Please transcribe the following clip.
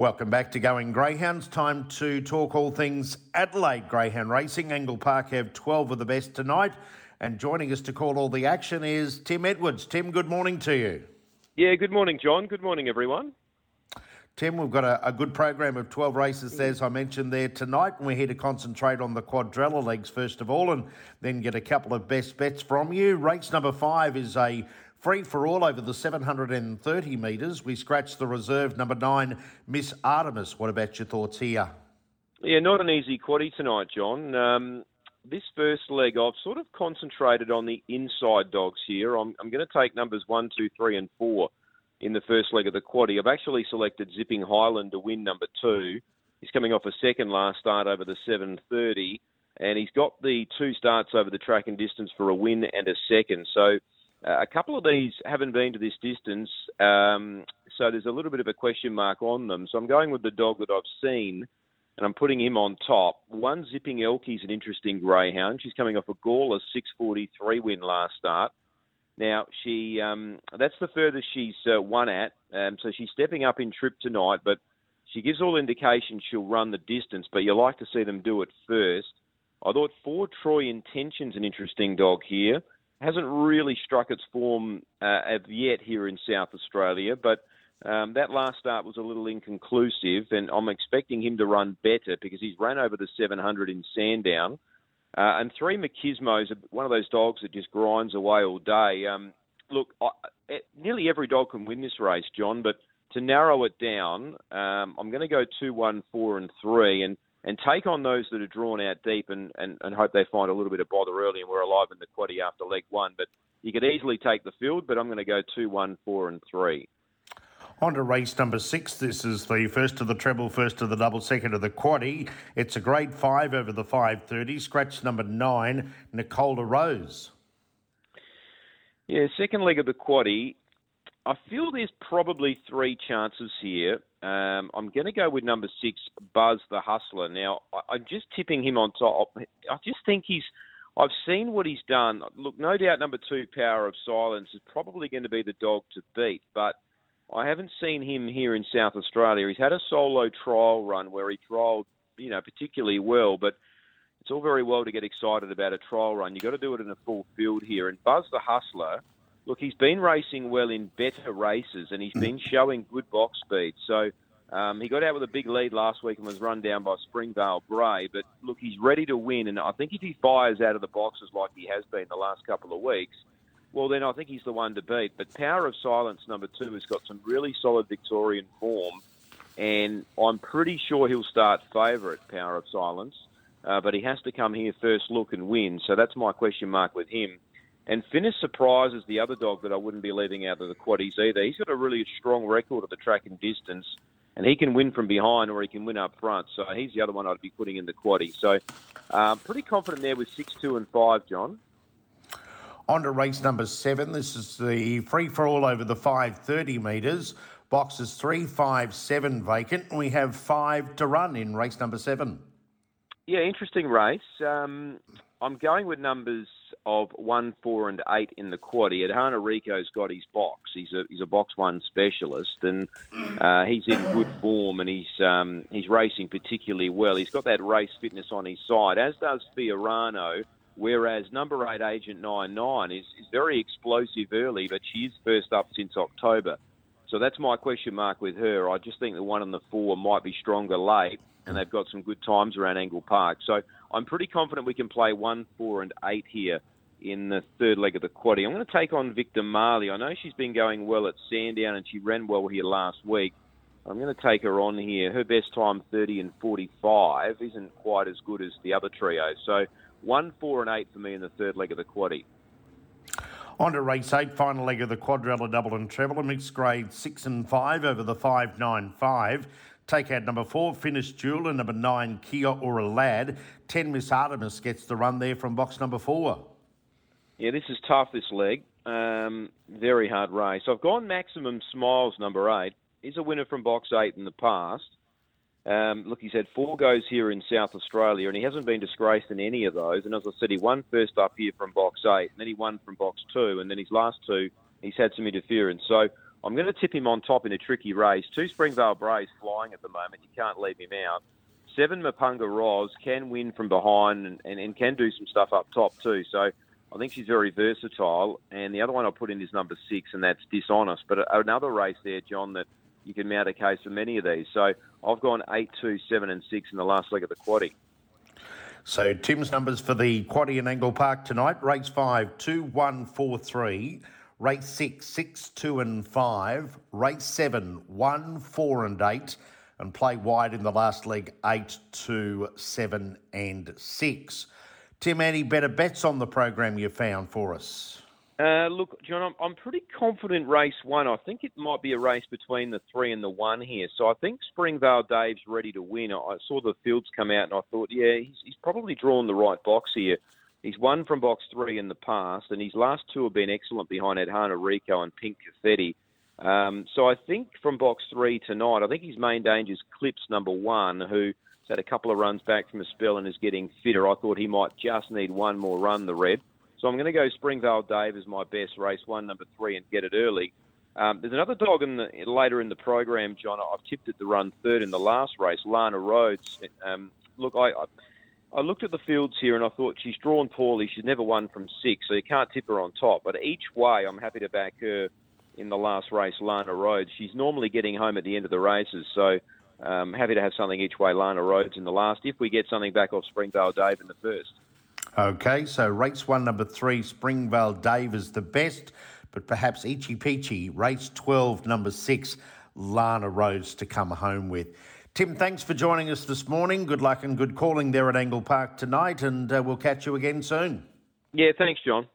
Welcome back to Going Greyhounds. Time to talk all things Adelaide Greyhound Racing. Angle Park have 12 of the best tonight. And joining us to call all the action is Tim Edwards. Tim, good morning to you. Yeah, good morning, John. Good morning, everyone. Tim, we've got a, a good program of 12 races, as I mentioned there tonight, and we're here to concentrate on the quadrella legs first of all and then get a couple of best bets from you. Race number five is a free for all over the 730 metres. We scratched the reserve number nine, Miss Artemis. What about your thoughts here? Yeah, not an easy quaddy tonight, John. Um, this first leg, I've sort of concentrated on the inside dogs here. I'm, I'm going to take numbers one, two, three, and four in the first leg of the quaddy. I've actually selected Zipping Highland to win number two. He's coming off a second last start over the 730, and he's got the two starts over the track and distance for a win and a second. So uh, a couple of these haven't been to this distance, um, so there's a little bit of a question mark on them. So I'm going with the dog that I've seen, and I'm putting him on top. One Zipping Elky's an interesting greyhound. She's coming off a Gawler 643 win last start. Now she um, that's the furthest she's uh, won at, um, so she's stepping up in trip tonight. But she gives all indications she'll run the distance, but you like to see them do it first. I thought four Troy Intention's an interesting dog here. Hasn't really struck its form uh, as yet here in South Australia, but um, that last start was a little inconclusive, and I'm expecting him to run better because he's ran over the 700 in Sandown. Uh, and three Machismo's one of those dogs that just grinds away all day. Um, look, I, nearly every dog can win this race, John, but to narrow it down, um, I'm going to go two, one, four, and three, and and take on those that are drawn out deep, and, and, and hope they find a little bit of bother early, and we're alive in the quaddy after leg one. But you could easily take the field, but I'm going to go two, one, four, and three. On to race number six. This is the first of the treble, first of the double, second of the quaddy. It's a grade five over the 530. Scratch number nine, Nicola Rose. Yeah, second leg of the quaddy. I feel there's probably three chances here. Um, I'm going to go with number six, Buzz the Hustler. Now, I, I'm just tipping him on top. I just think he's. I've seen what he's done. Look, no doubt number two, Power of Silence, is probably going to be the dog to beat, but I haven't seen him here in South Australia. He's had a solo trial run where he trialled, you know, particularly well, but it's all very well to get excited about a trial run. You've got to do it in a full field here. And Buzz the Hustler, look, he's been racing well in better races and he's been showing good box speed. So um, he got out with a big lead last week and was run down by Springvale Bray. But look, he's ready to win. And I think if he fires out of the boxes like he has been the last couple of weeks, well, then I think he's the one to beat. But Power of Silence, number two, has got some really solid Victorian form, and I'm pretty sure he'll start favourite, Power of Silence. Uh, but he has to come here first look and win. So that's my question mark with him. And Finish Surprise is the other dog that I wouldn't be leaving out of the quaddies either. He's got a really strong record of the track and distance, and he can win from behind or he can win up front. So he's the other one I'd be putting in the quaddie. So um, pretty confident there with six, two, and five, John. On to race number seven. This is the free for all over the 530 metres. Boxes three, five, seven vacant. We have five to run in race number seven. Yeah, interesting race. Um, I'm going with numbers of one, four, and eight in the quaddy. Adhana Rico's got his box. He's a he's a box one specialist, and uh, he's in good form, and he's um, he's racing particularly well. He's got that race fitness on his side, as does Fiorano Whereas number eight, Agent Nine Nine, is is very explosive early, but she is first up since October. So that's my question mark with her. I just think the one and the four might be stronger late, and they've got some good times around Angle Park. So I'm pretty confident we can play one, four, and eight here in the third leg of the quaddy. I'm going to take on Victor Marley. I know she's been going well at Sandown, and she ran well here last week. I'm going to take her on here. Her best time, 30 and 45, isn't quite as good as the other trio. So one, four, and eight for me in the third leg of the quaddy. On to race eight, final leg of the quadrella double and treble, a mixed grade six and five over the five nine five. Take out number four, Finish Jewel, and number nine, Kia Ora Lad. Ten, Miss Artemis gets the run there from box number four. Yeah, this is tough, this leg. Um, very hard race. I've gone Maximum Smiles, number eight. He's a winner from box eight in the past. Um, look, he's had four goes here in South Australia, and he hasn't been disgraced in any of those. And as I said, he won first up here from box eight, and then he won from box two, and then his last two, he's had some interference. So I'm going to tip him on top in a tricky race. Two Springvale Braves flying at the moment. You can't leave him out. Seven Mapunga Roz can win from behind and, and, and can do some stuff up top too. So I think she's very versatile. And the other one I'll put in is number six, and that's Dishonest. But another race there, John, that you can mount a case for many of these. So I've gone eight, two, seven, and six in the last leg of the quaddy. So Tim's numbers for the quaddy in Angle Park tonight: race five, two, one, four, three. Race six, six, two, and five. Race seven, one, four, and eight. And play wide in the last leg, eight, two, seven, and six. Tim, any better bets on the program you found for us? Uh, look, John, I'm, I'm pretty confident race one. I think it might be a race between the three and the one here. So I think Springvale Dave's ready to win. I saw the fields come out and I thought, yeah, he's, he's probably drawn the right box here. He's won from box three in the past, and his last two have been excellent behind Adhana Rico and Pink Confetti. Um, so I think from box three tonight, I think his main danger is Clips number one, who's had a couple of runs back from a spell and is getting fitter. I thought he might just need one more run, the red. So I'm going to go Springvale Dave as my best race one, number three, and get it early. Um, there's another dog in the, later in the program, John. I've tipped it to run third in the last race, Lana Rhodes. Um, look, I, I I looked at the fields here and I thought she's drawn poorly. She's never won from six, so you can't tip her on top. But each way, I'm happy to back her in the last race, Lana Rhodes. She's normally getting home at the end of the races, so um, happy to have something each way, Lana Rhodes in the last. If we get something back off Springvale Dave in the first. Okay, so race one, number three, Springvale Dave is the best, but perhaps Ichi Peachy, race 12, number six, Lana Rhodes to come home with. Tim, thanks for joining us this morning. Good luck and good calling there at Angle Park tonight, and uh, we'll catch you again soon. Yeah, thanks, John.